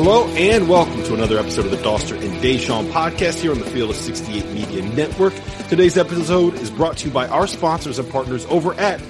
Hello and welcome to another episode of the Dauster and Deshaun podcast here on the Field of 68 Media Network. Today's episode is brought to you by our sponsors and partners over at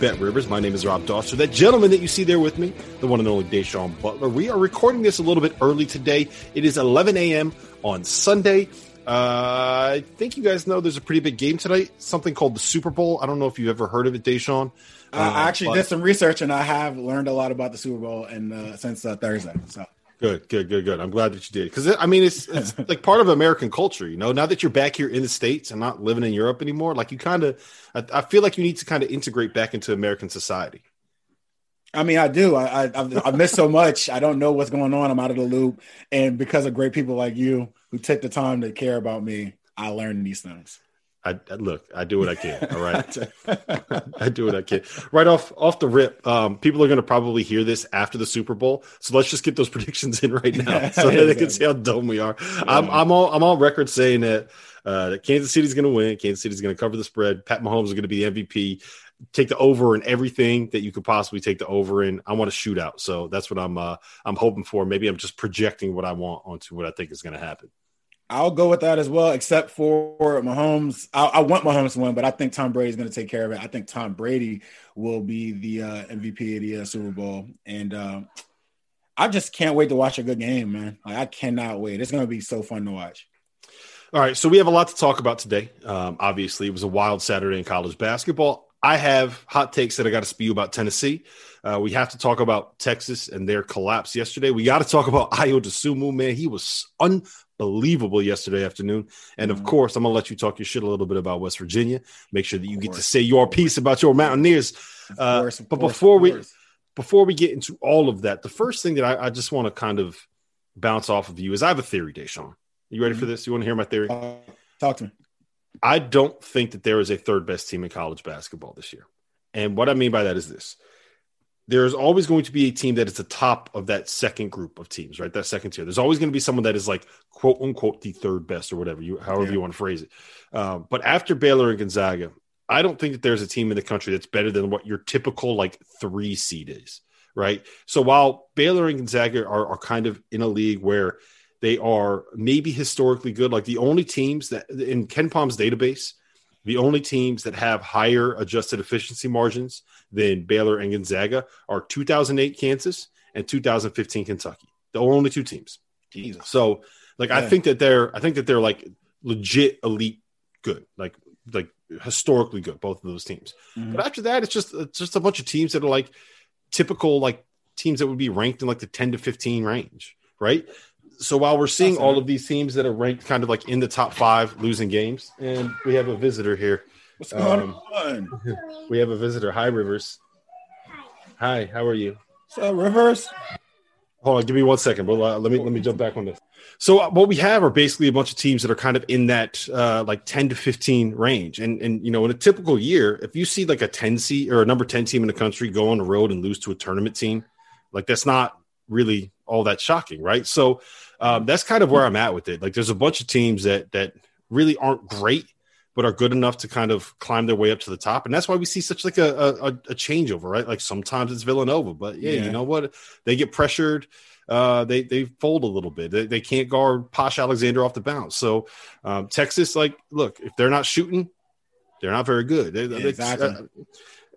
Bet Rivers. My name is Rob Dauster. That gentleman that you see there with me, the one and only Deshaun Butler. We are recording this a little bit early today. It is 11 a.m. on Sunday. Uh, I think you guys know there's a pretty big game tonight, something called the Super Bowl. I don't know if you've ever heard of it, Deshaun. Uh, I actually but, did some research and I have learned a lot about the Super Bowl and uh, since uh, Thursday. So Good, good, good, good. I'm glad that you did because I mean it's it's like part of American culture, you know. Now that you're back here in the states and not living in Europe anymore, like you kind of, I, I, feel like you need to kind of integrate back into American society. I mean, I do. I, I I miss so much. I don't know what's going on. I'm out of the loop, and because of great people like you who take the time to care about me, I learn these things. I, I, look, I do what I can. All right, I do what I can. Right off off the rip, um, people are going to probably hear this after the Super Bowl, so let's just get those predictions in right now, so that they can see how dumb we are. Yeah. I'm I'm all I'm on record saying that uh, that Kansas City's going to win. Kansas City's going to cover the spread. Pat Mahomes is going to be the MVP. Take the over in everything that you could possibly take the over in. I want to shoot out, so that's what I'm uh, I'm hoping for. Maybe I'm just projecting what I want onto what I think is going to happen. I'll go with that as well, except for Mahomes. I, I want Mahomes to win, but I think Tom Brady is going to take care of it. I think Tom Brady will be the uh, MVP of the uh, Super Bowl, and uh, I just can't wait to watch a good game, man. Like, I cannot wait. It's going to be so fun to watch. All right, so we have a lot to talk about today. Um, obviously, it was a wild Saturday in college basketball. I have hot takes that I got to spew about Tennessee. Uh, we have to talk about Texas and their collapse yesterday. We got to talk about Ayo Dosunmu, man. He was un believable yesterday afternoon. And of mm-hmm. course, I'm gonna let you talk your shit a little bit about West Virginia. Make sure that you get to say your piece about your Mountaineers. Uh, course, but course, before we before we get into all of that, the first thing that I, I just want to kind of bounce off of you is I have a theory, Deshaun. You ready mm-hmm. for this? You want to hear my theory? Uh, talk to me. I don't think that there is a third best team in college basketball this year. And what I mean by that is this there's always going to be a team that is the top of that second group of teams, right? That second tier. There's always going to be someone that is like quote unquote the third best or whatever you, however yeah. you want to phrase it. Um, but after Baylor and Gonzaga, I don't think that there's a team in the country that's better than what your typical like three seed is, right? So while Baylor and Gonzaga are, are kind of in a league where they are maybe historically good, like the only teams that in KenPom's database the only teams that have higher adjusted efficiency margins than Baylor and Gonzaga are 2008 Kansas and 2015 Kentucky. The only two teams. Jesus. So, like, yeah. I think that they're, I think that they're like legit elite good, like, like historically good, both of those teams. Mm-hmm. But after that, it's just, it's just a bunch of teams that are like typical, like teams that would be ranked in like the 10 to 15 range, right? so while we're seeing all of these teams that are ranked kind of like in the top five losing games, and we have a visitor here. What's going um, on? We have a visitor. Hi, Rivers. Hi, how are you? So Rivers. Hold on, give me one second. Well, uh, let me let me jump back on this. So uh, what we have are basically a bunch of teams that are kind of in that uh, like 10 to 15 range. And and you know, in a typical year, if you see like a 10 seed or a number 10 team in the country go on the road and lose to a tournament team, like that's not really all that shocking, right? So um, that's kind of where I'm at with it. Like, there's a bunch of teams that that really aren't great, but are good enough to kind of climb their way up to the top, and that's why we see such like a a, a changeover, right? Like sometimes it's Villanova, but yeah, yeah, you know what? They get pressured. Uh, they they fold a little bit. They, they can't guard Posh Alexander off the bounce. So um, Texas, like, look, if they're not shooting, they're not very good. They, yeah, exactly. Uh,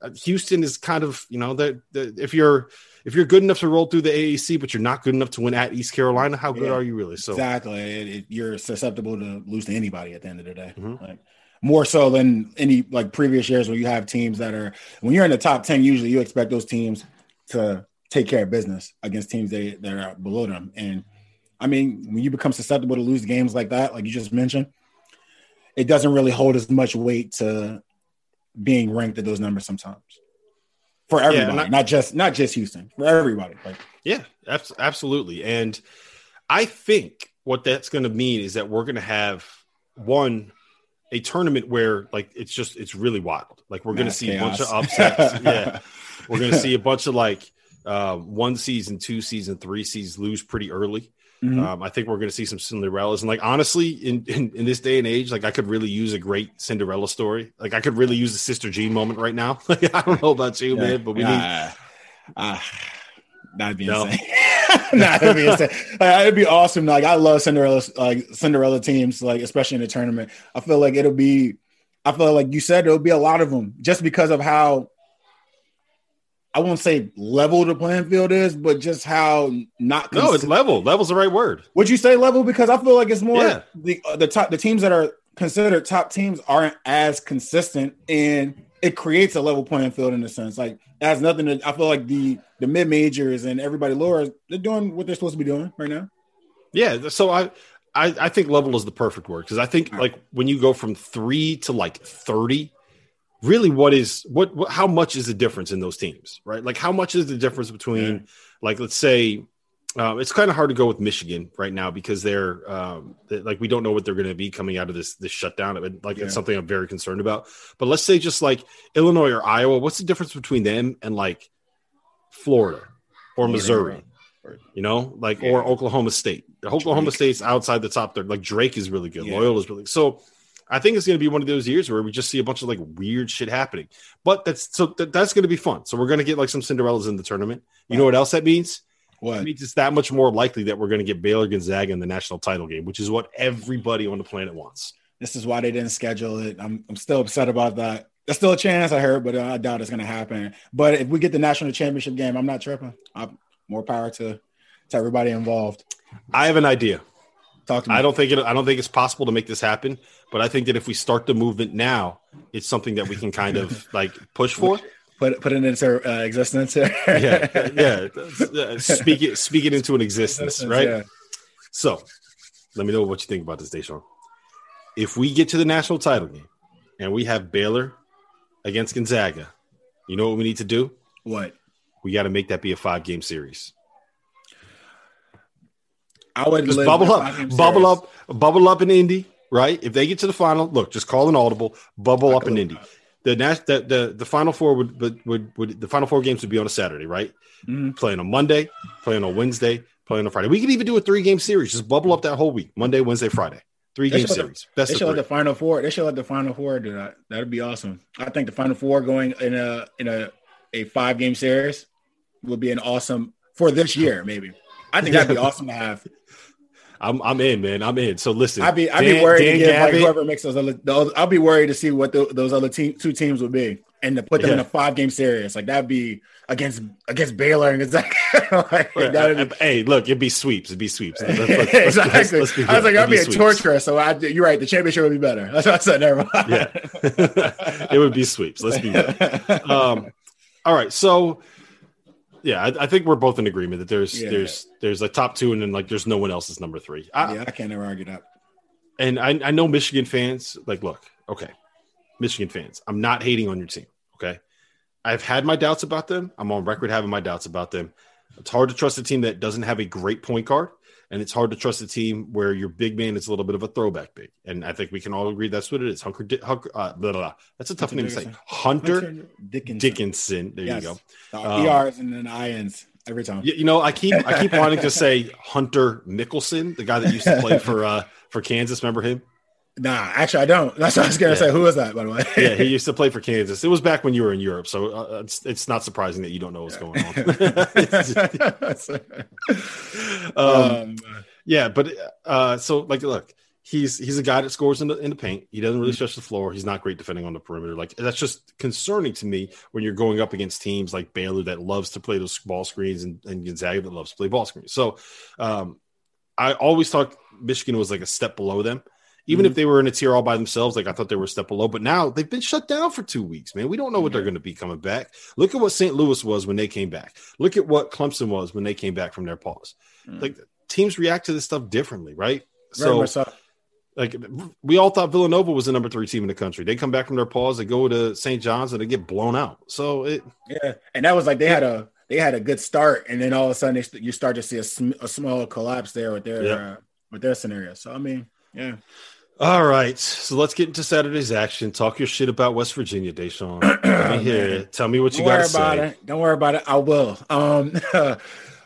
uh, Houston is kind of you know that if you're if you're good enough to roll through the AAC, but you're not good enough to win at East Carolina, how good yeah, are you really? So exactly, it, it, you're susceptible to lose to anybody at the end of the day. Mm-hmm. Like, more so than any like previous years where you have teams that are when you're in the top 10 usually you expect those teams to take care of business against teams they, that are below them. And i mean when you become susceptible to lose games like that like you just mentioned it doesn't really hold as much weight to being ranked at those numbers sometimes. For everybody yeah, I, not just not just houston for everybody like yeah absolutely. And i think what that's going to mean is that we're going to have one a tournament where like it's just it's really wild. Like we're going to see chaos. a bunch of upsets. yeah, we're going to see a bunch of like um, one season, two season, three seasons lose pretty early. Mm-hmm. Um, I think we're going to see some Cinderellas, and like honestly, in, in, in this day and age, like I could really use a great Cinderella story. Like I could really use a Sister Jean moment right now. Like I don't know about you, yeah. man, but we need. Uh, uh, that'd be no. insane. nah, it'd be insane. Like, it'd be awesome. Like I love Cinderella, like Cinderella teams, like especially in the tournament. I feel like it'll be. I feel like you said there'll be a lot of them just because of how. I won't say level the playing field is, but just how not. Cons- no, it's level. Level's the right word. Would you say level? Because I feel like it's more yeah. the uh, the top the teams that are considered top teams aren't as consistent, and it creates a level playing field in a sense. Like it has nothing to. I feel like the the mid majors and everybody lower they're doing what they're supposed to be doing right now. Yeah, so I I, I think level is the perfect word because I think right. like when you go from three to like thirty, really, what is what, what how much is the difference in those teams, right? Like how much is the difference between yeah. like let's say um, it's kind of hard to go with Michigan right now because they're, um, they, like we don't know what they're going to be coming out of this this shutdown. Like yeah. it's something I'm very concerned about. But let's say just like Illinois or Iowa, what's the difference between them and like Florida or Missouri? You know, like yeah. or Oklahoma State. Oklahoma Drake. State's outside the top third. Like Drake is really good. Yeah. Loyola is really so. I think it's going to be one of those years where we just see a bunch of like weird shit happening. But that's so th- that's going to be fun. So we're going to get like some Cinderellas in the tournament. You know what else that means? What? It means it's that much more likely that we're going to get Baylor Gonzaga in the national title game, which is what everybody on the planet wants. This is why they didn't schedule it. I'm, I'm still upset about that. There's still a chance I heard, but I doubt it's going to happen. But if we get the national championship game, I'm not tripping. I'm, more power to to everybody involved. I have an idea. Talk to me. I don't think it. I don't think it's possible to make this happen. But I think that if we start the movement now, it's something that we can kind of like push for put put it into uh, existence. yeah, yeah. Speak it speak it into an existence, right? Yeah. So, let me know what you think about this, Deshaun. If we get to the national title game and we have Baylor against Gonzaga, you know what we need to do? What? We got to make that be a five game series. I would just bubble up, bubble up, bubble up in Indy, right? If they get to the final, look, just call an audible, bubble up in Indy the, the the the final four would, would would would the final four games would be on a Saturday, right? Mm-hmm. Playing on Monday, playing on Wednesday, playing on Friday. We could even do a three game series. Just bubble up that whole week: Monday, Wednesday, Friday. Three game series. Best they should let the final four. They show the final four do that. That'd be awesome. I think the final four going in a in a a five game series would be an awesome for this year. Maybe I think that'd be awesome to have. I'm I'm in, man. I'm in. So listen, I'd be I'd Dan, be worried Dan to get like whoever makes those other. Those, I'll be worried to see what the, those other team, two teams would be, and to put them yeah. in a five game series like that'd be against against Baylor and Gonzaga. like, be, hey, look, it'd be sweeps. It'd be sweeps. Let's, let's, exactly. Let's, I was like, I'd be, be a torturer. So I, you're right. The championship would be better. That's what I said. Never mind. Yeah, it would be sweeps. Let's be. Um, all right, so yeah, I, I, think we're both in agreement that there's yeah. there's there's a top two, and then like there's no one else is number three. I, yeah, I can't ever argue that. And I, I know Michigan fans like look, okay, Michigan fans, I'm not hating on your team. Okay, I've had my doubts about them. I'm on record having my doubts about them. It's hard to trust a team that doesn't have a great point guard and it's hard to trust a team where your big man is a little bit of a throwback big. And I think we can all agree that's what it is. Hunter, Hunter uh, blah, blah, blah. that's a tough Hunter name Dickinson. to say. Hunter, Hunter Dickinson. Dickinson. There yes. you go. The um, ERs and then INs every time. You, you know, I keep I keep wanting to say Hunter Mickelson, the guy that used to play for uh for Kansas. Remember him? Nah, actually, I don't. That's what I was gonna yeah. say. Who was that, by the way? yeah, he used to play for Kansas. It was back when you were in Europe, so uh, it's it's not surprising that you don't know what's going on. um, um, yeah, but uh, so like, look, he's he's a guy that scores in the in the paint. He doesn't really mm-hmm. stretch the floor. He's not great defending on the perimeter. Like that's just concerning to me when you're going up against teams like Baylor that loves to play those ball screens and, and Gonzaga that loves to play ball screens. So um, I always thought Michigan was like a step below them. Even mm-hmm. if they were in a tier all by themselves, like I thought they were a step below, but now they've been shut down for two weeks, man. We don't know what they're going to be coming back. Look at what St. Louis was when they came back. Look at what Clemson was when they came back from their pause. Mm-hmm. Like teams react to this stuff differently, right? Very so, so, like we all thought Villanova was the number three team in the country. They come back from their pause, they go to St. John's, and they get blown out. So it, yeah, and that was like they had a they had a good start, and then all of a sudden they, you start to see a, sm- a small collapse there with their uh, with their scenario. So I mean, yeah. All right, so let's get into Saturday's action. Talk your shit about West Virginia, Deshaun. Let me hear it. Tell me what Don't you got to say. It. Don't worry about it. I will. Um,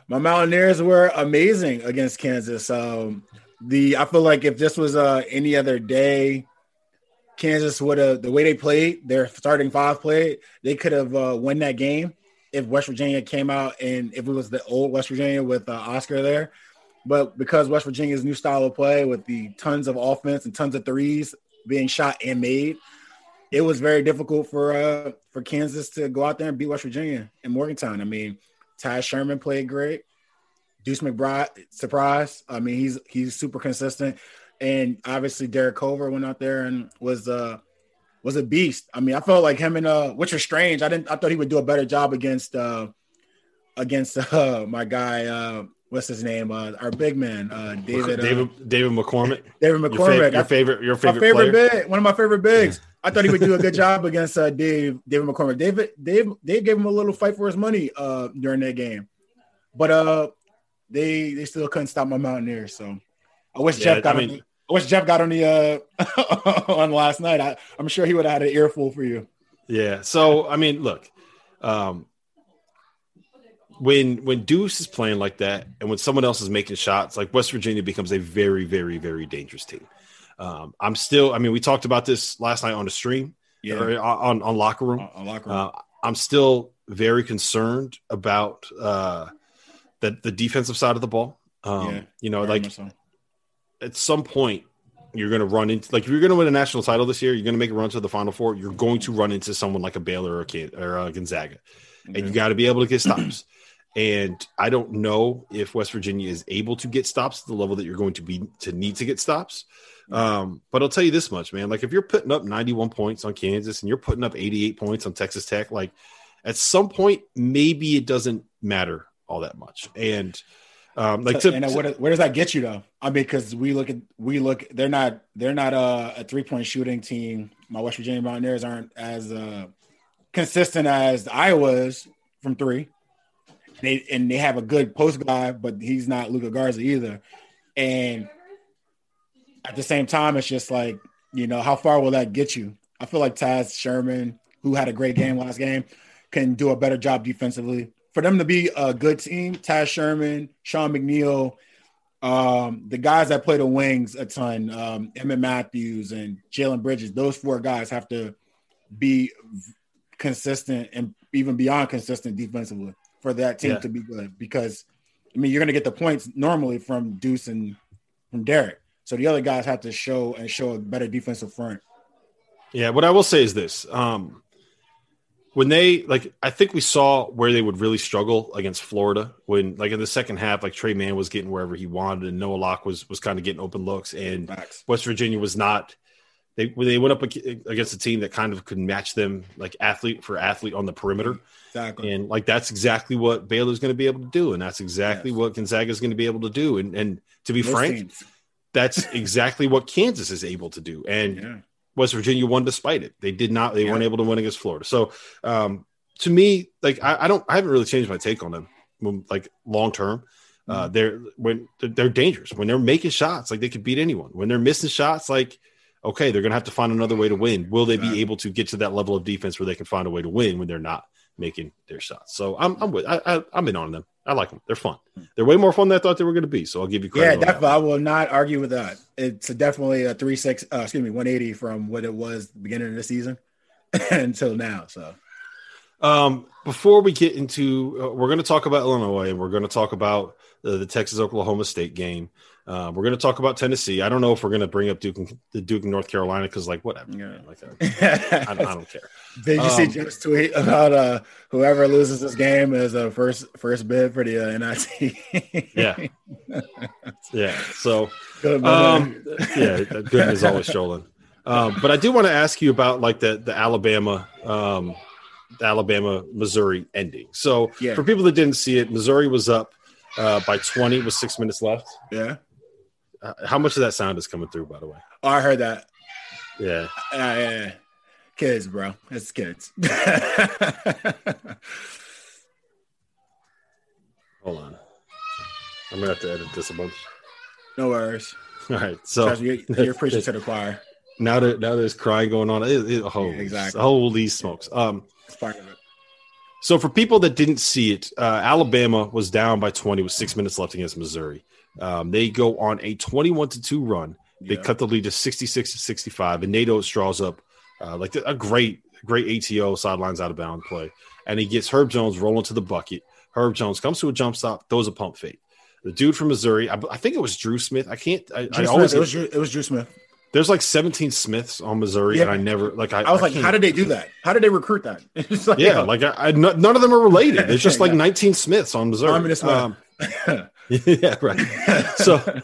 my Mountaineers were amazing against Kansas. Um, the I feel like if this was uh, any other day, Kansas would have the way they played, their starting five played, they could have uh, won that game if West Virginia came out and if it was the old West Virginia with uh, Oscar there. But because West Virginia's new style of play with the tons of offense and tons of threes being shot and made, it was very difficult for uh for Kansas to go out there and beat West Virginia in Morgantown. I mean, Taz Sherman played great. Deuce McBride, surprise. I mean, he's he's super consistent. And obviously Derek Culver went out there and was uh was a beast. I mean, I felt like him and uh which was strange. I didn't I thought he would do a better job against uh against uh my guy uh what's his name? Uh, our big man, uh, David. David uh, David McCormack. David McCormack. Your, favorite, your favorite, my favorite player? big, one of my favorite bigs. I thought he would do a good job against uh, Dave David McCormack. David Dave Dave gave him a little fight for his money uh, during that game, but uh, they they still couldn't stop my Mountaineers. So I wish yeah, Jeff got I mean, on. The, I wish Jeff got on the uh, on last night. I, I'm sure he would have had an earful for you. Yeah. So I mean, look. Um, when when Deuce is playing like that, and when someone else is making shots, like West Virginia becomes a very, very, very dangerous team. Um, I'm still. I mean, we talked about this last night on the stream, yeah, on on locker room. On, on locker room. Uh, I'm still very concerned about uh, the the defensive side of the ball. Um, yeah, you know, like so. at some point you're going to run into like if you're going to win a national title this year, you're going to make a run to the Final Four. You're going to run into someone like a Baylor or a kid or a Gonzaga, and you got to be able to get stops. And I don't know if West Virginia is able to get stops at the level that you're going to be to need to get stops. Um, but I'll tell you this much, man. Like if you're putting up 91 points on Kansas and you're putting up 88 points on Texas Tech, like at some point, maybe it doesn't matter all that much. And um, like to, and where, where, does that get you though? I mean, because we look at we look, they're not they're not a, a three point shooting team. My West Virginia Mountaineers aren't as uh, consistent as Iowa's from three. They and they have a good post guy, but he's not Luka Garza either. And at the same time, it's just like, you know, how far will that get you? I feel like Taz Sherman, who had a great game last game, can do a better job defensively. For them to be a good team, Taz Sherman, Sean McNeil, um, the guys that play the wings a ton, um, Emmitt Matthews and Jalen Bridges, those four guys have to be consistent and even beyond consistent defensively for that team yeah. to be good because I mean you're going to get the points normally from Deuce and from Derek. So the other guys have to show and show a better defensive front. Yeah, what I will say is this: um, when they like, I think we saw where they would really struggle against Florida when, like, in the second half, like Tre Mann was getting wherever he wanted, and Noah Locke was was kind of getting open looks, and. West Virginia was not. They when they went up against a team that kind of could match them, like athlete for athlete on the perimeter. Exactly. And like that's exactly what Baylor's going to be able to do, and that's exactly yes. what Gonzaga is going to be able to do. And and to be frank, teams. that's exactly what Kansas is able to do. And yeah. West Virginia won despite it. They did not. They yeah. weren't able to win against Florida. So um, to me, like I, I, don't. I haven't really changed my take on them. Like long term, uh, mm-hmm. uh, they're when they're dangerous when they're making shots. Like they could beat anyone. When they're missing shots, like okay, they're going to have to find another way to win. Will they be able to get to that level of defense where they can find a way to win when they're not? making their shots. So I'm I'm with I, I in on them. I like them. They're fun. They're way more fun than I thought they were going to be. So I'll give you credit. Yeah, definitely. I will not argue with that. It's definitely a three six. Uh, excuse me, one eighty from what it was beginning of the season until now. So. Um, before we get into, uh, we're going to talk about Illinois and we're going to talk about uh, the Texas Oklahoma State game. Uh, we're going to talk about Tennessee. I don't know if we're going to bring up Duke, and, the Duke in North Carolina because, like, whatever. Yeah. Like, I, I, don't care. Did you um, see Jim's tweet about uh, whoever loses this game is a first first bid for the uh, NIT? yeah, yeah. So, Good, um, yeah, good is always stolen. Um, but I do want to ask you about like the the Alabama, um, the Alabama Missouri ending. So, yeah. for people that didn't see it, Missouri was up uh, by 20 with six minutes left. Yeah. Uh, how much of that sound is coming through, by the way? Oh, I heard that. Yeah. Uh, yeah. Kids, bro. It's kids. Hold on. I'm gonna have to edit this a bunch. No worries. All right. So you're, you're preaching to the choir. Now that now there's crying going on. It, it, oh, yeah, exactly. Holy smokes. Um. So for people that didn't see it, uh, Alabama was down by 20 with six minutes left against Missouri. Um, they go on a 21 to 2 run. They yeah. cut the lead to 66 to 65, and Nate Oats draws up uh, like a great, great ATO sidelines out of bound play. And he gets Herb Jones rolling to the bucket. Herb Jones comes to a jump stop, throws a pump fake. The dude from Missouri, I, I think it was Dru Smith. I can't. I, I always it was, Dru, it was Dru Smith. There's like 17 Smiths on Missouri, yeah. and I never like. I, I was like, how did they do that? How did they recruit that? like, yeah, like I, none of them are related. It's just like yeah. 19 Smiths on Missouri. Um, yeah, right. So,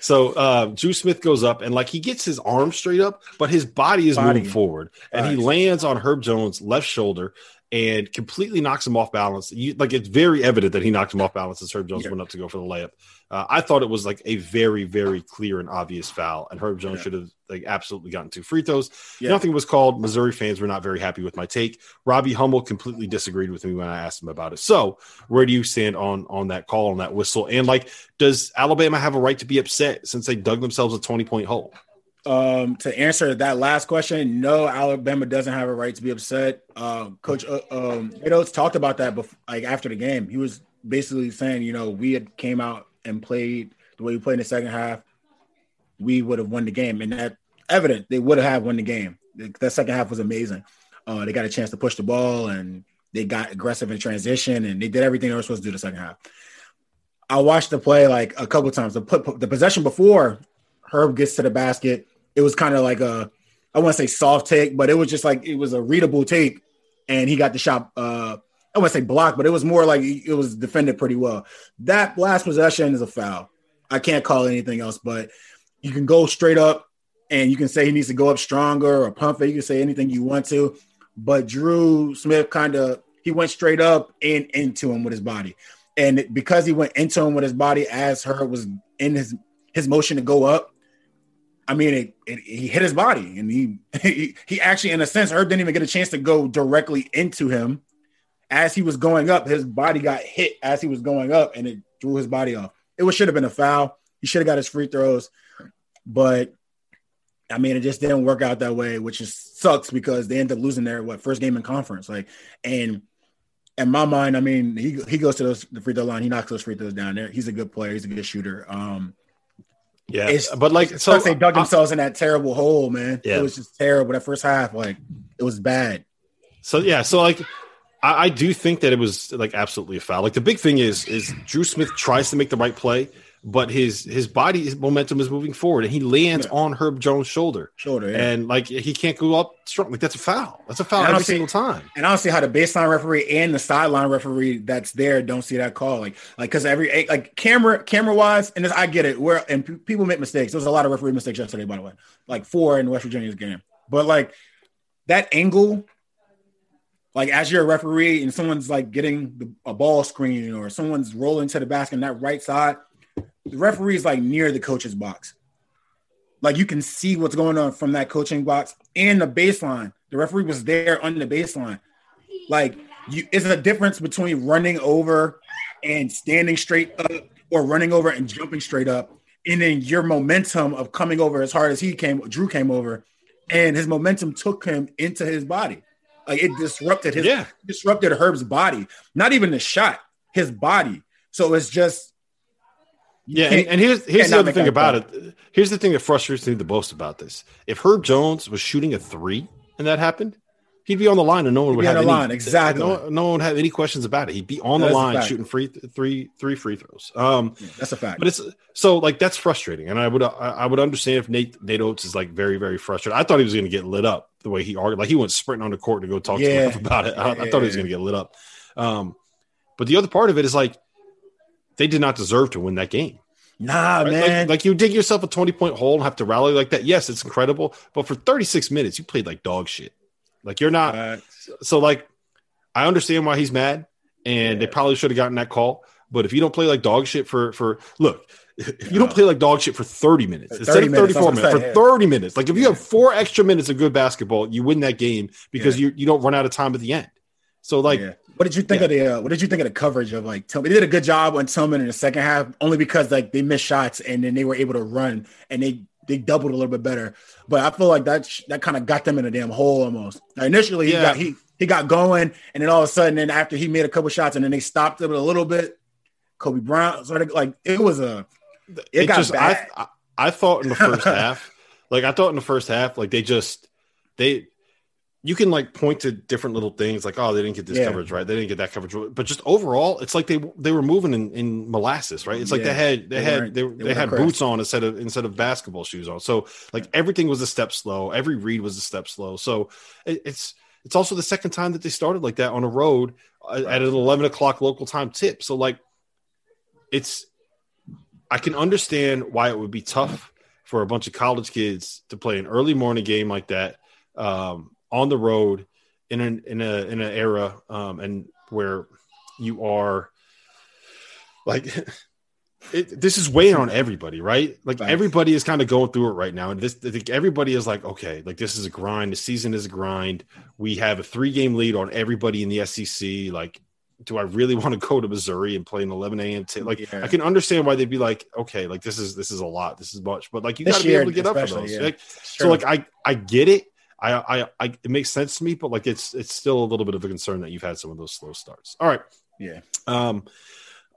so uh, Dru Smith goes up and like he gets his arm straight up, but his body is body. moving forward, and he lands on Herb Jones' left shoulder and completely knocks him off balance. You, like it's very evident that he knocked him off balance as Herb Jones yeah. went up to go for the layup. Uh, I thought it was like a very, very clear and obvious foul, and Herb Jones yeah. should have like absolutely gotten two free throws. Yeah. Nothing was called. Missouri fans were not very happy with my take. Robbie Hummel completely disagreed with me when I asked him about it. So, where do you stand on on that call on that whistle? And like, does Alabama have a right to be upset since they dug themselves a twenty point hole? Um, to answer that last question, no, Alabama doesn't have a right to be upset. Uh, Coach uh, um, Oats talked about that before, like after the game. He was basically saying, you know, we had came out and played the way we played in the second half, we would have won the game, and that evident they would have won the game. That second half was amazing. Uh, they got a chance to push the ball, and they got aggressive in transition, and they did everything they were supposed to do the second half. I watched the play like a couple times. The put the possession before Herb gets to the basket it was kind of like a I want to say soft take, but it was just like it was a readable take, and he got the shot. Uh, I want to say blocked, but it was more like it was defended pretty well. That last possession is a foul. I can't call anything else, but you can go straight up, and you can say he needs to go up stronger or pump it. You can say anything you want to, but Dru Smith kind of he went straight up and into him with his body, and because he went into him with his body as her was in his his motion to go up, I mean, it, it, he hit his body, and he, he he actually, in a sense, Herb didn't even get a chance to go directly into him. As he was going up, his body got hit as he was going up, and it drew his body off. It was, should have been a foul. He should have got his free throws, but I mean, it just didn't work out that way, which is sucks because they ended up losing their what first game in conference. Like, and in my mind, I mean, he he goes to those, the free throw line, he knocks those free throws down there. He's a good player. He's a good shooter. Um, yeah, it's, but like so they dug uh, themselves in that terrible hole, man. Yeah. It was just terrible. That first half, like it was bad. So yeah, so like I, I, do think that it was like absolutely a foul. Like the big thing is is Dru Smith tries to make the right play, but his his body his momentum is moving forward and he lands yeah. on Herb Jones' shoulder. Shoulder, yeah. And like he can't go up strong. Like that's a foul. That's a foul every see, single time. And I don't see how the baseline referee and the sideline referee that's there don't see that call. Like like because every eh, like camera camera wise, and this, I get it. Where and p- people make mistakes. There was a lot of referee mistakes yesterday, by the way. Like four in West Virginia's game. But like that angle like as you're a referee and someone's like getting the, a ball screen or someone's rolling to the basket on that right side, the referee is like near the coach's box. Like you can see what's going on from that coaching box and the baseline. The referee was there on the baseline. Like you is a difference between running over and standing straight up or running over and jumping straight up. And then your momentum of coming over as hard as he came, Dru came over, and his momentum took him into his body. Like it disrupted his yeah. disrupted Herb's body. Not even the shot, his body. So it's just yeah, and, and, here's here's the other thing about it. Here's the thing that frustrates me the most about this. If Herb Jones was shooting a three and that happened, He'd be on the line, and no one He'd would be have on any, line, exactly. No, no one would have any questions about it. He'd be on the line shooting free three three free throws. Um, Yeah, that's a fact. but it's so like that's frustrating, and I would I, I would understand if Nate Nate Oats is like very very frustrated. I thought he was going to get lit up the way he argued, like he went sprinting on the court to go talk to him about it. I, I thought he was going to get lit up. Um, but the other part of it is like they did not deserve to win that game. nah, right? man. Like, like you dig yourself a twenty point hole and have to rally like that. Yes, it's incredible, but for thirty six minutes you played like dog shit. Like you're not Uh, so like I understand why he's mad, and they probably should have gotten that call. But if you don't play like dog shit for for look, if you don't play like dog shit for 30 minutes For instead of 34 that's minutes, for 30 minutes, like if you Yeah. have four extra minutes of good basketball, you win that game because Yeah. you you don't run out of time at the end. So like yeah. What did you think of the uh, What did you think of the coverage of like Tilmon? They did a good job on Tilmon in the second half, only because like they missed shots and then they were able to run and they they doubled a little bit better. But I feel like that sh- that kind of got them in a damn hole almost. Now, initially, he Yeah. got he he got going, and then all of a sudden, then after he made a couple shots, and then they stopped it a little bit. Kobe Brown started like it was a it, got just bad. I, I I thought in the first half, like I thought in the first half, like they just they you can like point to different little things like oh they didn't get this Yeah. coverage right they didn't get that coverage but just overall it's like they they were moving in, in molasses right? It's like they had they, They had they, they they, had boots on instead of instead of basketball shoes on. So like everything was a step slow every read was a step slow. So it, it's it's also the second time that they started like that on a road uh, at an 11 o'clock local time tip. So like it's I can understand why it would be tough for a bunch of college kids to play an early morning game like that um, on the road in an in a in an era um, and where you are like it, this is weighing on everybody, right? Like Facts. everybody is kind of going through it right now, and this I think everybody is like, okay, like this is a grind. The season is a grind. We have a three game lead on everybody in the SEC. Like, do I really want to go to Missouri and play an 11 a.m. T- like, Yeah. I can understand why they'd be like, okay, like this is this is a lot. This is much, but like you got to be able to get up for those. yeah. Like, Sure. so like I I get it. I, I I it makes sense to me, but like it's it's still a little bit of a concern that you've had some of those slow starts. All right. yeah, Um,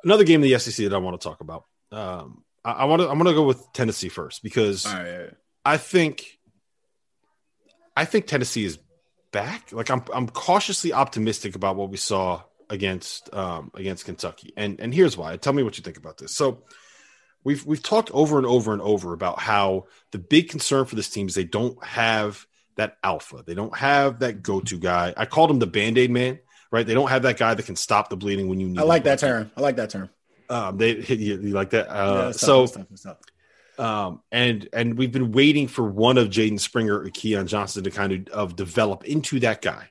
another game in the SEC that I want to talk about. Um, I, I want to I'm going to go with Tennessee first because right. I think I think Tennessee is back. Like I'm I'm cautiously optimistic about what we saw against um, against Kentucky, and and here's why. Tell me what you think about this. So. We've, we've talked over and over and over about how the big concern for this team is they don't have that alpha. They don't have that go-to guy. I called him the Band-Aid man, right? They don't have that guy that can stop the bleeding when you need I like that term. I like that term. Um, they you, you like that. Yeah, Uh, that's tough, so tough, that's tough. um, and and we've been waiting for one of Jaden Springer or Keon Johnson to kind of, of develop into that guy.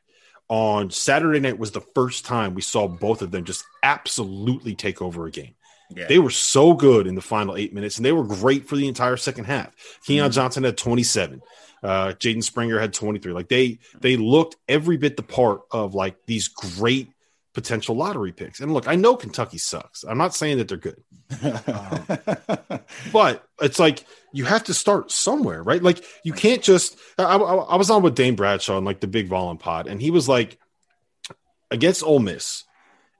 On Saturday night was the first time we saw both of them just absolutely take over a game. yeah. They were so good in the final eight minutes, and they were great for the entire second half. Keon Mhm. Johnson had 27. Uh, Jaden Springer had 23. Like they they looked every bit the part of like these great potential lottery picks. And look, I know Kentucky sucks. I'm not saying that they're good, but it's like you have to start somewhere, right? Like you can't just. I, I, I was on with Dane Bradshaw on like the Big Volun Pod, and he was like, against Ole Miss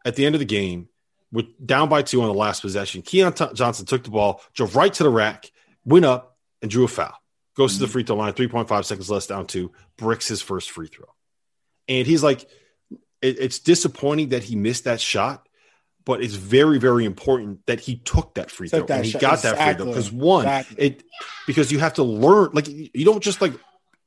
at the end of the game, with down by two on the last possession, Keon T- Johnson took the ball, drove right to the rack, went up, and drew a foul. Goes to the mm-hmm. free throw line, 3.5 seconds less down two, bricks his first free throw. And he's like, it- it's disappointing that he missed that shot, but it's very, very important that he took that free Took throw that and he shot. got that free throw. Because one, Exactly. it because you have to learn, like you don't just like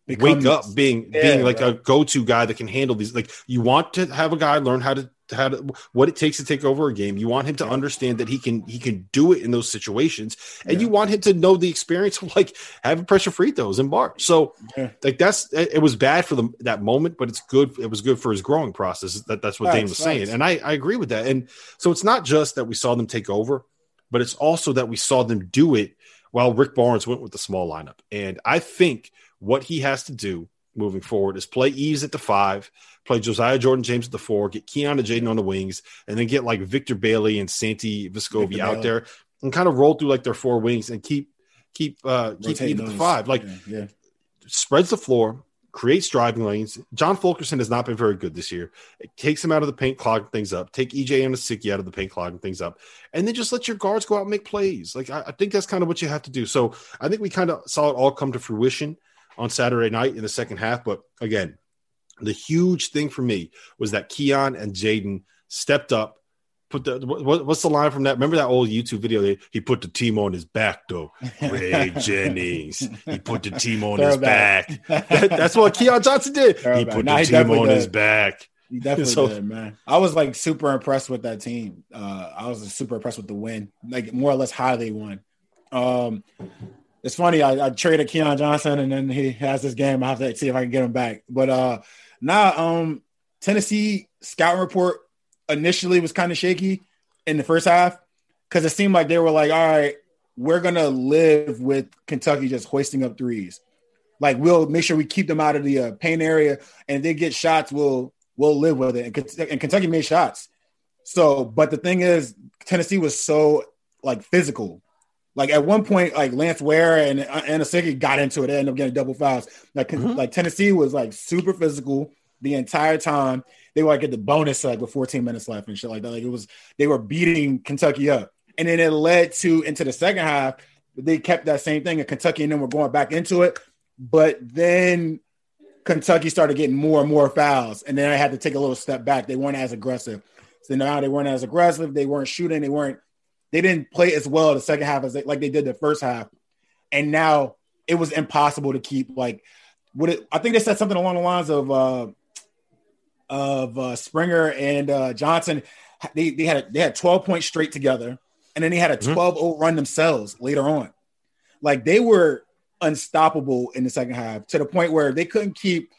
Become- wake up being Yeah, being like a go-to guy that can handle these like you want to have a guy learn how to how to what it takes to take over a game. You want him to understand that he can he can do it in those situations and Yeah. you want him to know the experience of like having pressure free throws and bars so Yeah. like that's it was bad for the that moment but it's good it was good for his growing process. That that's what Dane Facts, was saying. and I, I agree with that. And so it's not just that we saw them take over but it's also that we saw them do it while Rick Barnes went with the small lineup. And I think what he has to do moving forward is play Eves at the five, play Josiah Jordan James at the four, get Keon and Jaden on the wings, and then get like Victor Bailey and Santi Victor out Bailey. there and kind of roll through like their four wings and keep keep uh keep Yves at the five. Like yeah, yeah. spreads the floor, creates driving lanes. John Fulkerson has not been very good this year. It takes him out of the paint, clogging things up. Take EJ and Anosike out of the paint, clogging things up, and then just let your guards go out and make plays. Like I, I think that's kind of what you have to do. So I think we kind of saw it all come to fruition on Saturday night in the second half. But again, The huge thing for me was that Keon and Jaden stepped up. Put the what, what's the line from that? Remember that old YouTube video? He put the team on his back, though. Ray Jennings. He put the team on his back. That, that's what Keon Johnson did. he put the team on did. his back. He definitely so, did, man. I was like super impressed with that team. Uh, I was super impressed with the win, like more or less how they won. Um, it's funny. I, I traded Keon Johnson, and then he has this game. I have to see if I can get him back. But uh, now, um, Tennessee scouting report initially was kind of shaky in the first half because it seemed like they were like, "All right, we're gonna live with Kentucky just hoisting up threes. Like we'll make sure we keep them out of the uh, paint area, and if they get shots, we'll we'll live with it. And, and Kentucky made shots. So, but the thing is, Tennessee was so like physical. Like at one point, like Lance Ware and Anosike got into it. They ended up getting double fouls. Like mm-hmm. like Tennessee was like super physical the entire time. They were like at the bonus like with 14 minutes left and shit like that. Like it was they were beating Kentucky up. And then it led to into the second half. They kept that same thing, and Kentucky and then were going back into it. But then Kentucky started getting more and more fouls, and then I had to take a little step back. They weren't as aggressive. So now they weren't as aggressive. They weren't shooting. They weren't. They didn't play as well the second half as they, like they did the first half. And now it was impossible to keep like. What it, I think they said something along the lines of uh, of uh, Springer and uh, Johnson. They they had a, they had twelve points straight together, and then they had a 12-0 mm-hmm. run themselves later on. Like they were unstoppable in the second half to the point where they couldn't keep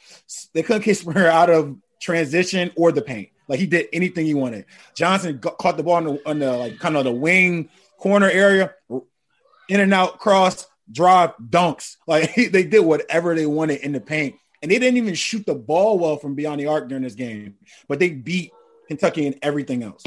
they couldn't keep Springer out of transition or the paint. Like he did anything he wanted. Johnson got, caught the ball on the, on the like kind of the wing corner area, in and out cross, drive, dunks. Like he, they did whatever they wanted in the paint, and they didn't even shoot the ball well from beyond the arc during this game. But they beat Kentucky in everything else.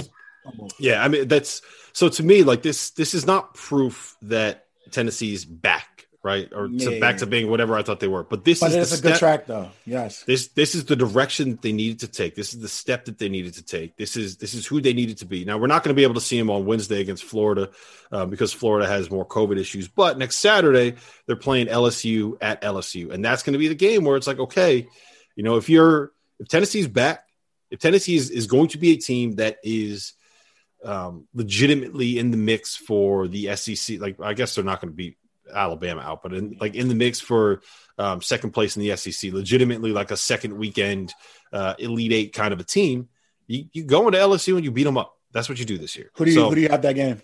Yeah, I mean that's so to me like this. This is not proof that Tennessee's back right? Or to back to being whatever I thought they were. But this but is a step, good track, though. Yes. This this is the direction that they needed to take. This is the step that they needed to take. This is this is who they needed to be. Now we're not going to be able to see them on Wednesday against Florida uh, because Florida has more COVID issues. But next Saturday they're playing LSU at LSU, and that's going to be the game where it's like, okay, you know, if you're if Tennessee's back, if Tennessee is, is going to be a team that is um, legitimately in the mix for the SEC, like I guess they're not going to be Alabama out, but in like in the mix for um, second place in the SEC, legitimately like a second weekend uh, Elite Eight kind of a team. You, you go into LSU and you beat them up. That's what you do this year. Who do you so, who do you have that game?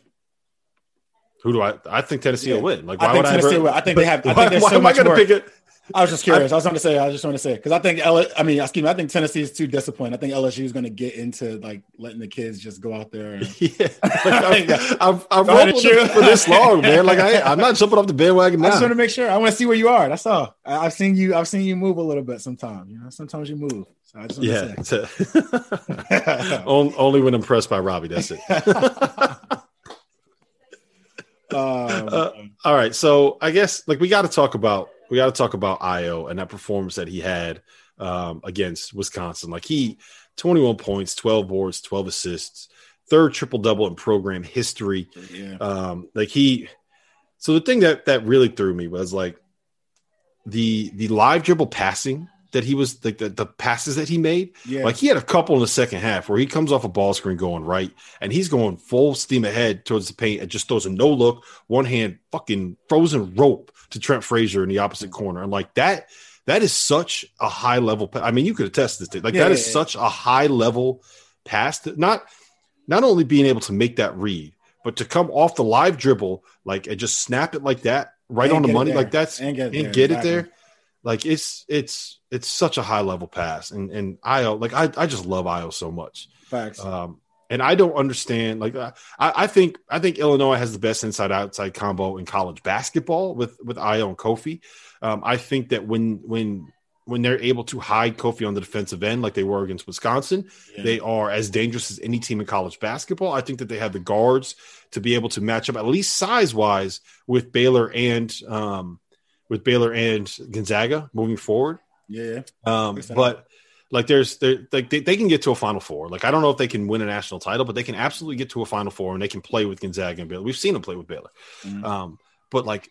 Who do I? I think Tennessee yeah. will win. Like, why I think would I? Ever, will. I think they have. I think there's why, so why much am I going to pick it? I was just curious. I, I was going to say. I just want to say because I think L. I mean, excuse me. I think Tennessee is too disciplined. I think LSU is going to get into like letting the kids just go out there. And, yeah, like, I've, I've, for this long, man. Like I, I'm not jumping off the bandwagon now. I just want to make sure. I want to see where you are. That's all. I, have seen you. I've seen you move a little bit. Sometimes, you know. Sometimes you move. So I just yeah. only when impressed by Robbie. That's it. Um, uh, all right, so I guess like we got to talk about we got to talk about Ayo and that performance that he had um, against Wisconsin. Like he, 21 points, 12 boards, 12 assists, third triple double in program history. Yeah. Um, like he, so the thing that that really threw me was like the the live dribble passing that he was like the, the passes that he made. Yeah. Like he had a couple in the second half where he comes off a ball screen going right and he's going full steam ahead towards the paint and just throws a no look, one hand fucking frozen rope to Trent Frazier in the opposite mm. corner. And like that, that is such a high level. I mean, you could attest this to like yeah, that is yeah, such a high level pass. That not not only being able to make that read, but to come off the live dribble like and just snap it like that right and on the money like that's and get, and get it there. Like it's it's it's such a high level pass, and and Ayo like I I just love Ayo so much. Facts. Um, and I don't understand. Like I, I think I think Illinois has the best inside outside combo in college basketball with with Ayo and Kofi. Um, I think that when when when they're able to hide Kofi on the defensive end like they were against Wisconsin, yeah. they are as dangerous as any team in college basketball. I think that they have the guards to be able to match up at least size wise with Baylor and um, with Baylor and Gonzaga moving forward. Yeah, um, but like there's there like they, they can get to a final four. Like I don't know if they can win a national title, but they can absolutely get to a final four and they can play with Gonzaga and Baylor. We've seen them play with Baylor. Mm-hmm. Um, but like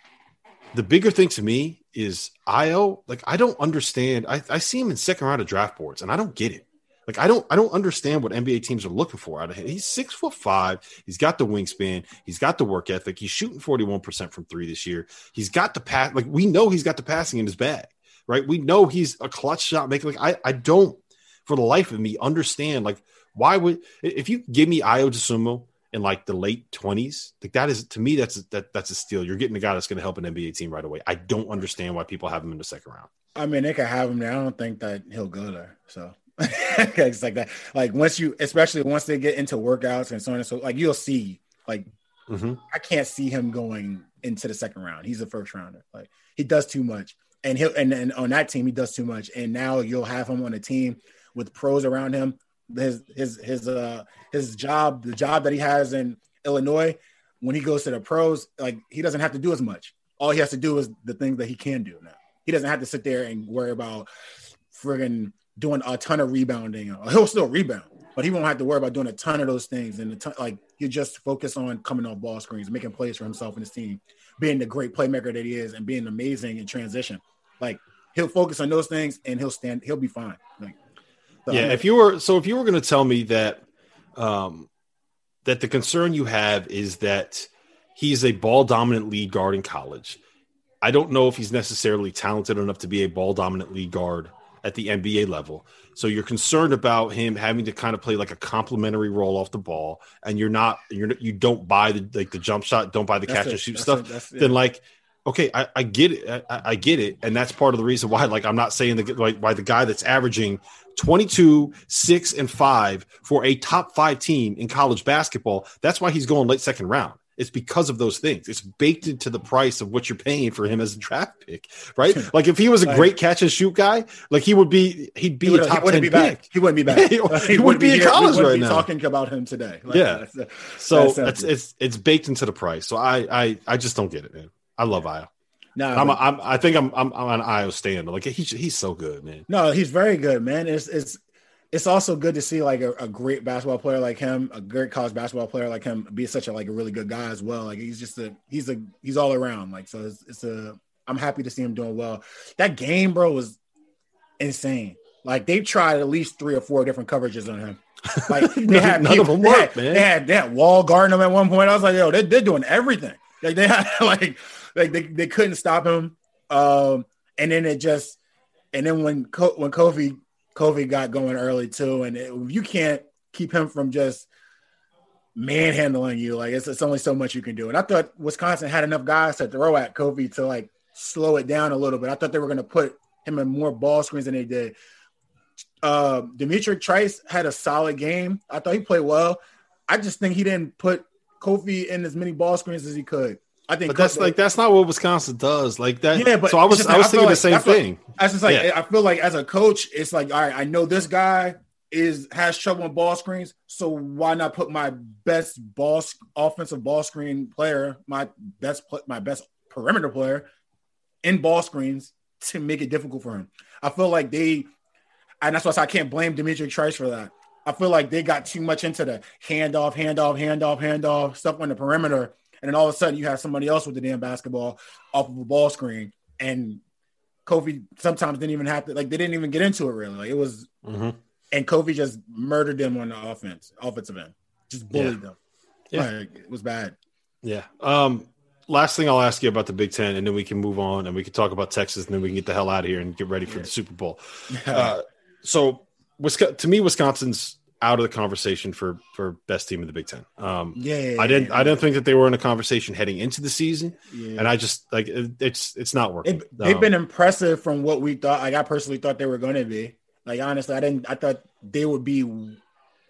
the bigger thing to me is Ayo. Like I don't understand. I, I see him in second round of draft boards, and I don't get it. Like I don't I don't understand what NBA teams are looking for out of him. He's six foot five. He's got the wingspan. He's got the work ethic. He's shooting forty one percent from three this year. He's got the pass. Like we know he's got the passing in his bag, right? We know he's a clutch shot maker. Like I I don't for the life of me understand like why would if you give me Ayo Dosunmu in like the late twenties, like that is to me that's that that's a steal. You're getting a guy that's going to help an NBA team right away. I don't understand why people have him in the second round. I mean, they could have him there. I don't think that he'll go there. So it's like that. Like once you, especially once they get into workouts and so on and so, like you'll see. Like mm-hmm. I can't see him going into the second round. He's a first rounder. Like he does too much, and he'll and, and on that team he does too much. And now you'll have him on a team with pros around him. His his his uh his job, the job that he has in Illinois, when he goes to the pros, like he doesn't have to do as much. All he has to do is the things that he can do now. He doesn't have to sit there and worry about friggin' doing a ton of rebounding. He'll still rebound, but he won't have to worry about doing a ton of those things. And ton, like you just focus on coming off ball screens, making plays for himself and his team, being the great playmaker that he is, and being amazing in transition. Like he'll focus on those things, and he'll stand. He'll be fine. Like so, yeah, if you were so if you were going to tell me that um that the concern you have is that he's a ball dominant lead guard in college. I don't know if he's necessarily talented enough to be a ball dominant lead guard at the NBA level. So you're concerned about him having to kind of play like a complementary role off the ball, and you're not you're you don't buy the like the jump shot, don't buy the that's catch and shoot stuff. It, then like okay, I, I get it, I, I, get it, and that's part of the reason why. Like I'm not saying the like why the guy that's averaging 22, six, and five for a top five team in college basketball. That's why he's going late second round. It's because of those things. It's baked into the price of what you're paying for him as a draft pick, right? like if he was a great catch and shoot guy, like he would be, he'd be he a top he 10 be pick. Back. He wouldn't be back. he, he, he wouldn't be in college right be now. Talking about him today. Like, yeah. That's, that's, so that's, it's it's baked into the price. So I I I just don't get it, man. I love Ayo. No, I'm, but, I'm, i think I'm, I'm, I'm an Ayo stand. Like he's, he's so good, man. No, he's very good, man. It's, it's, it's also good to see like a, a, great basketball player like him, a great college basketball player like him, be such a like a really good guy as well. Like he's just a he's a he's all around. Like so, it's, it's a I'm happy to see him doing well. That game, bro, was insane. Like they tried at least three or four different coverages on him. Like they had none of them worked, man. They had they had wall guarding him at one point. I was like, yo, they, they're doing everything. Like they had like like they, they couldn't stop him. Um, and then it just and then when when Kofi Kofi got going early too, and it, you can't keep him from just manhandling you. Like it's, it's only so much you can do. And I thought Wisconsin had enough guys to throw at Kofi to like slow it down a little bit. I thought they were going to put him in more ball screens than they did. Uh, D'Mitrik Trice had a solid game. I thought he played well. I just think he didn't put Kofi in as many ball screens as he could. I think, but that's like that's not what Wisconsin does. Like that. Yeah, but so I was I was I thinking like, the same thing. I just like yeah. I feel like as a coach, it's like all right, I know this guy is has trouble in ball screens, so why not put my best ball offensive ball screen player, my best my best perimeter player, in ball screens to make it difficult for him. I feel like they, and that's why I can't blame D'Mitrik Trice for that. I feel like they got too much into the handoff, handoff, handoff, handoff stuff on the perimeter and then all of a sudden you have somebody else with the damn basketball off of a ball screen, and Kofi sometimes didn't even have to like they didn't even get into it really. Like it was, mm-hmm. and Kofi just murdered them on the offense, offensive end, just bullied yeah. them. Yeah, like, it was bad. Yeah. Um. Last thing I'll ask you about the Big Ten, and then we can move on, and we can talk about Texas, and then we can get the hell out of here and get ready for yeah. the Super Bowl. Uh, so, to me, Wisconsin's out of the conversation for for best team in the Big Ten. Um, yeah, I didn't I didn't think that they were in a conversation heading into the season, yeah. and I just like it, it's it's not working. It, they've um, been impressive from what we thought. Like I personally thought they were going to be. Like honestly, I didn't. I thought they would be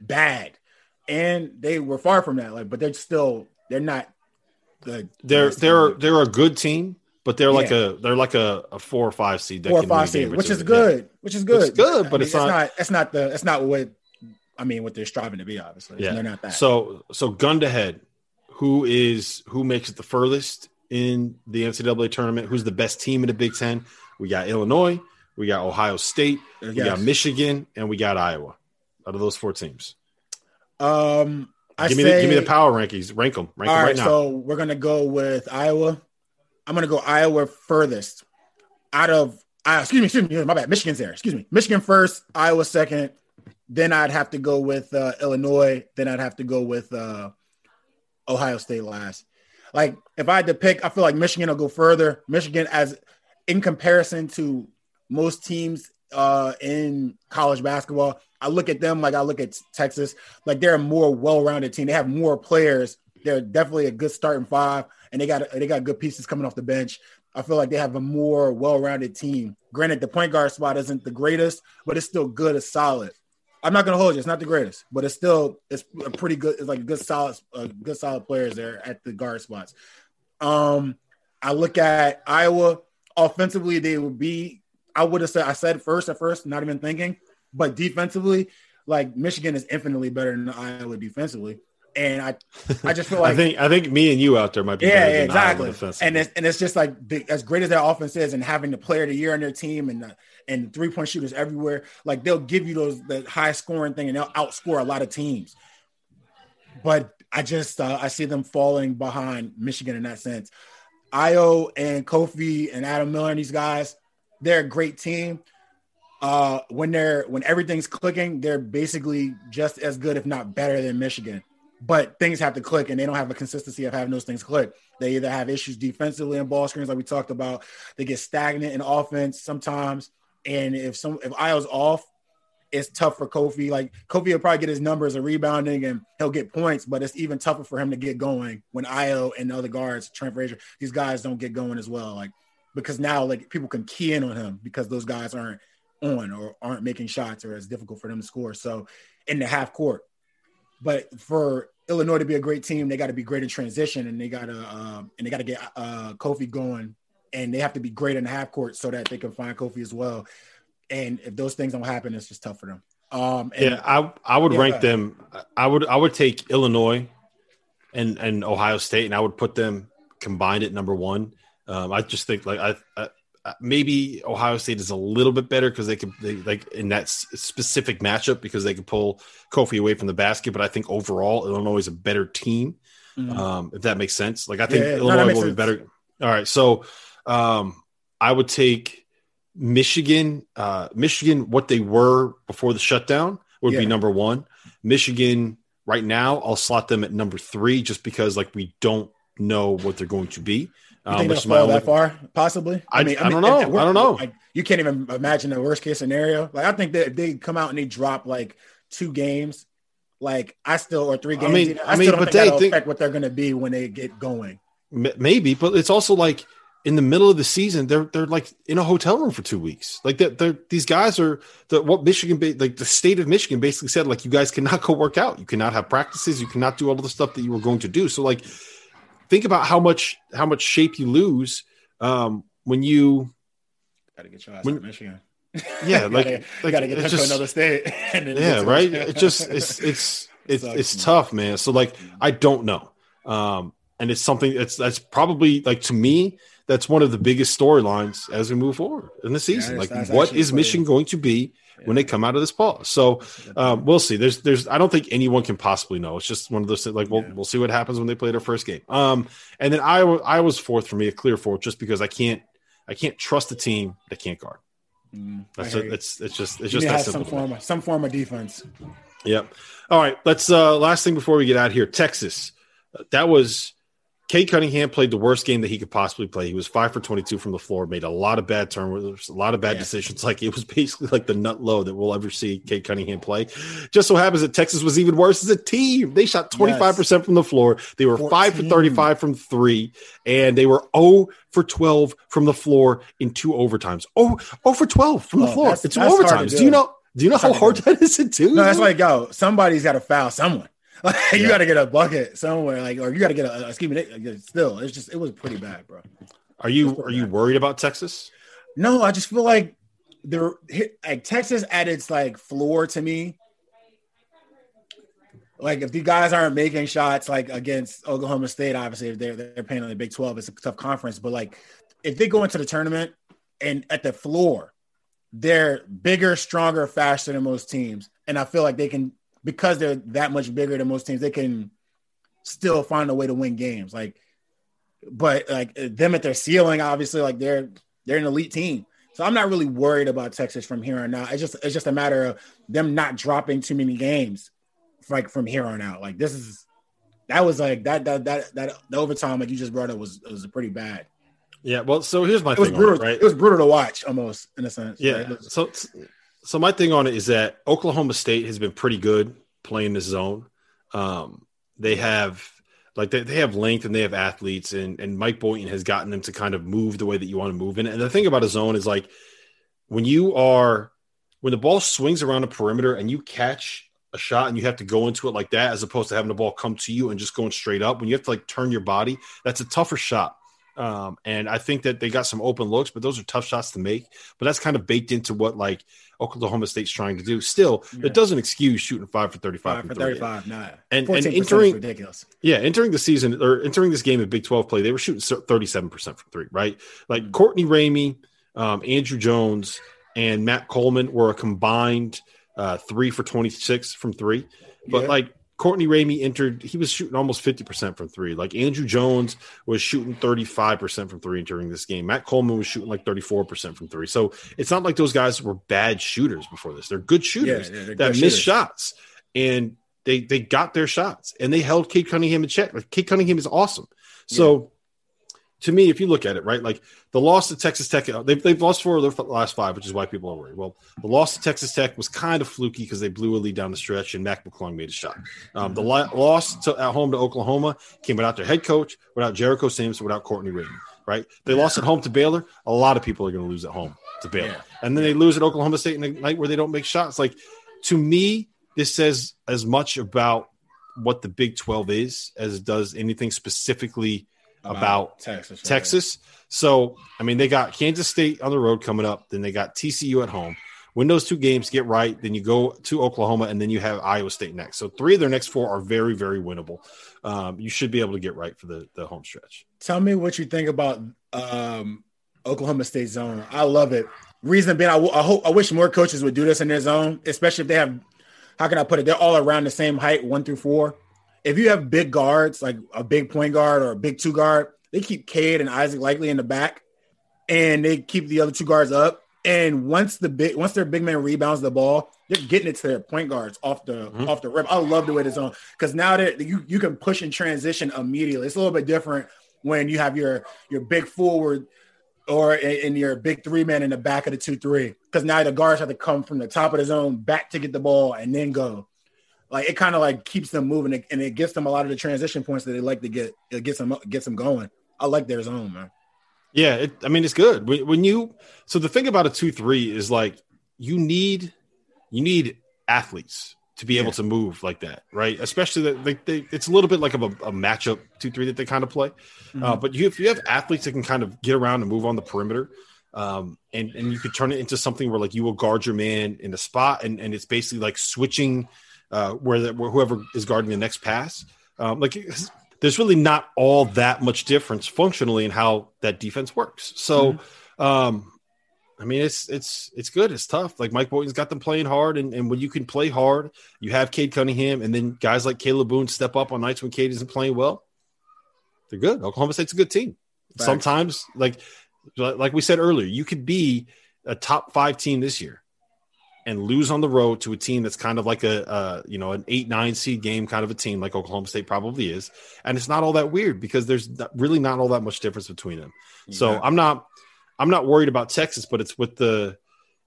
bad, and they were far from that. Like, but they're still they're not good. They're they're they're a good team. But they're like yeah. a they're like a, a four or five seed, four or five seed, which is good, yeah. which is good, it's good, but I mean, it's, not, it's not. It's not the. It's not what I mean, what they're striving to be, obviously. Yeah. They're not that. So, so gun to head, who is who makes it the furthest in the NCAA tournament? Who's the best team in the Big Ten? We got Illinois, we got Ohio State, yes. we got Michigan, and we got Iowa. Out of those four teams, um, I give me say, the, give me the power rankings. Rank them. Rank them right, right now. So we're gonna go with Iowa. I'm gonna go Iowa furthest out of uh, excuse me, excuse me, my bad. Michigan's there. Excuse me. Michigan first, Iowa second. Then I'd have to go with uh, Illinois. Then I'd have to go with uh, Ohio State last. Like if I had to pick, I feel like Michigan will go further. Michigan, as in comparison to most teams uh, in college basketball, I look at them like I look at Texas. Like they're a more well-rounded team. They have more players. They're definitely a good starting five, and they got they got good pieces coming off the bench. I feel like they have a more well-rounded team. Granted, the point guard spot isn't the greatest, but it's still good. It's solid. I'm not gonna hold you. It's not the greatest, but it's still it's a pretty good. It's like a good solid, uh, good solid players there at the guard spots. Um, I look at Iowa offensively. They would be. I would have said I said first at first, not even thinking, but defensively, like Michigan is infinitely better than Iowa defensively and I, I just feel like I think I think me and you out there might be yeah, yeah exactly. And it's and it's just like the, as great as their offense is, and having the player of the year on their team, and the, and three point shooters everywhere, like they'll give you those the high scoring thing, and they'll outscore a lot of teams. But I just uh, I see them falling behind Michigan in that sense. Ayo and Kofi and Adam Miller and these guys, they're a great team. Uh, when they're when everything's clicking, they're basically just as good, if not better, than Michigan but things have to click and they don't have a consistency of having those things click. They either have issues defensively in ball screens, like we talked about, they get stagnant in offense sometimes. And if some if Ayo's off, it's tough for Kofi. Like Kofi will probably get his numbers of rebounding and he'll get points, but it's even tougher for him to get going when Ayo and the other guards, Trent Frazier, these guys don't get going as well. Like because now like people can key in on him because those guys aren't on or aren't making shots or it's difficult for them to score. So in the half court, but for Illinois to be a great team, they got to be great in transition, and they got to um, and they got to get uh, Kofi going, and they have to be great in the half court so that they can find Kofi as well. And if those things don't happen, it's just tough for them. Um, and, yeah, I I would yeah, rank them. I would I would take Illinois and and Ohio State, and I would put them combined at number one. Um, I just think like I, I maybe Ohio State is a little bit better because they could they, like in that specific matchup because they could pull Kofi away from the basket. But I think overall Illinois is a better team. Mm-hmm. Um, if that makes sense. Like I think yeah. Illinois no, will sense. be better. All right, so um, I would take Michigan. Uh, Michigan, what they were before the shutdown, would yeah. be number one. Michigan right now, I'll slot them at number three just because like we don't know what they're going to be. You think um, they'll fall that far? Possibly. I, I mean, I, I don't know. I don't know. Like, you can't even imagine the worst case scenario. Like, I think that if they come out and they drop like two games, like I still or three games, I mean, I, I mean, but they think, affect what they're going to be when they get going. Maybe, but it's also like in the middle of the season, they're they're like in a hotel room for two weeks. Like they're, they're these guys are the what Michigan, like the state of Michigan, basically said like you guys cannot go work out, you cannot have practices, you cannot do all of the stuff that you were going to do. So like think about how much how much shape you lose um, when you got to get your ass when, to Michigan. Yeah, like gotta, like gotta get just, to another state. yeah, right. It just it's it's it's Sucks, it's tough, man. So like I don't know, um, and it's something that's that's probably like to me that's one of the biggest storylines as we move forward in the season. Yeah, like, what is Michigan going to be when they come out of this pause. So um, we'll see. There's there's I don't think anyone can possibly know. It's just one of those things. Like we'll yeah. we'll see what happens when they play their first game. Um, and then I I was fourth for me, a clear fourth, just because I can't I can't trust a team that can't guard. Mm, That's a, it's it's just it's just that some form of, some form of defense. Yep. All right. Let's uh last thing before we get out here. Texas. That was Cade Cunningham played the worst game that he could possibly play. He was five for 22 from the floor, made a lot of bad turnovers, a lot of bad yeah. decisions. Like it was basically like the nut low that we'll ever see Cade Cunningham play. Just so happens that Texas was even worse as a team. They shot 25% yes. from the floor. They were 14. five for 35 from three, and they were 0 for 12 from the floor in two overtimes. Oh, 0 for 12 from the oh, floor in two overtimes. Do. do. you know? Do you know that's how hard that is to do? No, that's like, yo, somebody's got to foul someone. Like you got to get a bucket somewhere, like or you got to get a, excuse me. Uh, still, it's just it was pretty bad, bro. Are you are bad. you worried about Texas? No, I just feel like they're like Texas at its like floor to me. Like if the guys aren't making shots like against Oklahoma State, obviously if they're they're playing on the Big Twelve, it's a tough conference. But like if they go into the tournament and at the floor, they're bigger, stronger, faster than most teams, and I feel like they can because they're that much bigger than most teams, they can still find a way to win games. Like but like them at their ceiling, obviously, like they're they're an elite team. So I'm not really worried about Texas from here on out. It's just it's just a matter of them not dropping too many games, like from here on out. Like this is that was like that that that that the overtime like you just brought up was was pretty bad. Yeah, well, so here's my it was thing, brutal, it, right? It was brutal to watch, almost in a sense. Yeah. Right? Was, so, so my thing on it is that Oklahoma State has been pretty good playing this zone. Um, they have like they, they have length and they have athletes, and and Mike Boynton has gotten them to kind of move the way that you want to move. And, and the thing about a zone is like when you are when the ball swings around a perimeter and you catch a shot and you have to go into it like that, as opposed to having the ball come to you and just going straight up. When you have to like turn your body, that's a tougher shot. Um, and I think that they got some open looks, but those are tough shots to make. But that's kind of baked into what like Oklahoma State's trying to do. Still, yeah. it doesn't excuse shooting five for thirty-five. Five for thirty-five, nah. And, and entering ridiculous. Yeah, entering the season or entering this game of Big Twelve play, they were shooting thirty-seven percent from three. Right, like mm-hmm. Courtney Ramey, um, Andrew Jones, and Matt Coleman were a combined uh, three for twenty-six from three. But yeah. like Courtney Ramey entered, he was shooting almost 50% from three. Like Andrew Jones was shooting 35% from three during this game. Matt Coleman was shooting like 34% from three. So it's not like those guys were bad shooters before this. They're good shooters yeah, that missed shots. And they they got their shots and they held Cade Cunningham in check. Like Cade Cunningham is awesome. So to me, if you look at it, right, like the loss to Texas Tech, they've, they've lost four of their last five, which is why people are worried. Well, the loss to Texas Tech was kind of fluky because they blew a lead down the stretch and Mac McClung made a shot. Um, the loss to, at home to Oklahoma came without their head coach, without Jericho Sims, without Courtney Ramey, right? They lost at home to Baylor. A lot of people are going to lose at home to Baylor. Yeah. And then they lose at Oklahoma State in a night where they don't make shots. Like, to me, this says as much about what the Big 12 is as it does anything specifically – about, about Texas. Texas. So, I mean, they got Kansas State on the road coming up. Then they got TCU at home. Win those two games, get right. Then you go to Oklahoma, and then you have Iowa State next. So, three of their next four are very, very winnable. Um, you should be able to get right for the, the home stretch. Tell me what you think about um, Oklahoma State zone. I love it. Reason being, I, w- I hope I wish more coaches would do this in their zone, especially if they have. How can I put it? They're all around the same height, one through four if you have big guards, like a big point guard or a big two guard, they keep Cade and Isaac Likekele in the back, and they keep the other two guards up. And once the big once their big man rebounds the ball, they're getting it to their point guards off the mm-hmm. off the rim. I love the way it's on because now that you you can push and transition immediately. It's a little bit different when you have your your big forward or in, in your big three man in the back of the two three because now the guards have to come from the top of the zone back to get the ball and then go like it kind of like keeps them moving and it gets them a lot of the transition points that they like to get. It gets them gets them going. I like their zone, man. Yeah, it, I mean it's good when, when you. So the thing about a two three is like you need you need athletes to be able to move like that, right? Especially that they, they, it's a little bit like a, a matchup two three that they kind of play. Mm-hmm. Uh, but you if you have athletes that can kind of get around and move on the perimeter, um, and and you could turn it into something where like you will guard your man in a spot, and and it's basically like switching uh, where, the, where whoever is guarding the next pass. Um, like there's really not all that much difference functionally in how that defense works. So, mm-hmm. um, I mean, it's it's it's good. It's tough. Like Mike Boynton's got them playing hard, and, and when you can play hard, you have Cade Cunningham, and then guys like Kalib Boone step up on nights when Cade isn't playing well. They're good. Oklahoma State's a good team. Facts. Sometimes, like like we said earlier, you could be a top five team this year and lose on the road to a team that's kind of like a, you know an eight nine seed game kind of a team like Oklahoma State probably is, and it's not all that weird because there's really not all that much difference between them. Yeah. So I'm not I'm not worried about Texas, but it's with the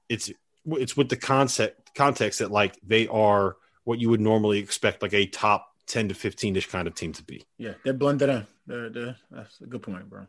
it's it's with the concept context that like they are what you would normally expect like a top 10 to 15 ish kind of team to be. Yeah, they're blended in. They're, they're, that's a good point, bro.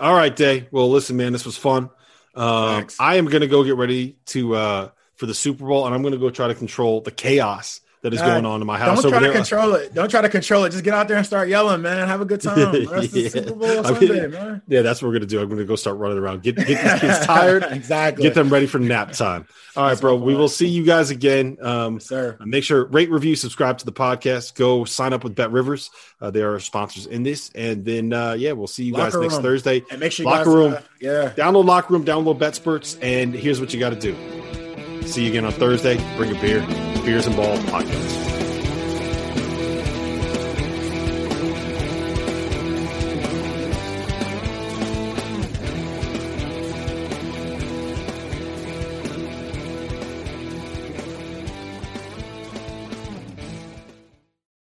All right, Day. Well, listen, man, this was fun. Um, I am going to go get ready to uh, for the Super Bowl, and I'm going to go try to control the chaos that is going on in my house. Don't try to control it. Don't try to control it. Just get out there and start yelling, man. Have a good time. yeah. Super Bowl Sunday, mean, man. Yeah, that's what we're gonna do. I'm gonna go start running around. Get get these kids tired. exactly. Get them ready for nap time. All right, that's bro. We will see you guys again. Um, yes, sir. Make sure rate, review, subscribe to the podcast. Go sign up with Bet Rivers. Uh, they are sponsors in this, and then uh, yeah, we'll see you locker guys next room. Thursday. And make sure locker guys, room. Uh, yeah. Download locker room. Download Bet Spurts. And here's what you got to do. See you again on Thursday. Bring a beer. Beers and Ball podcast.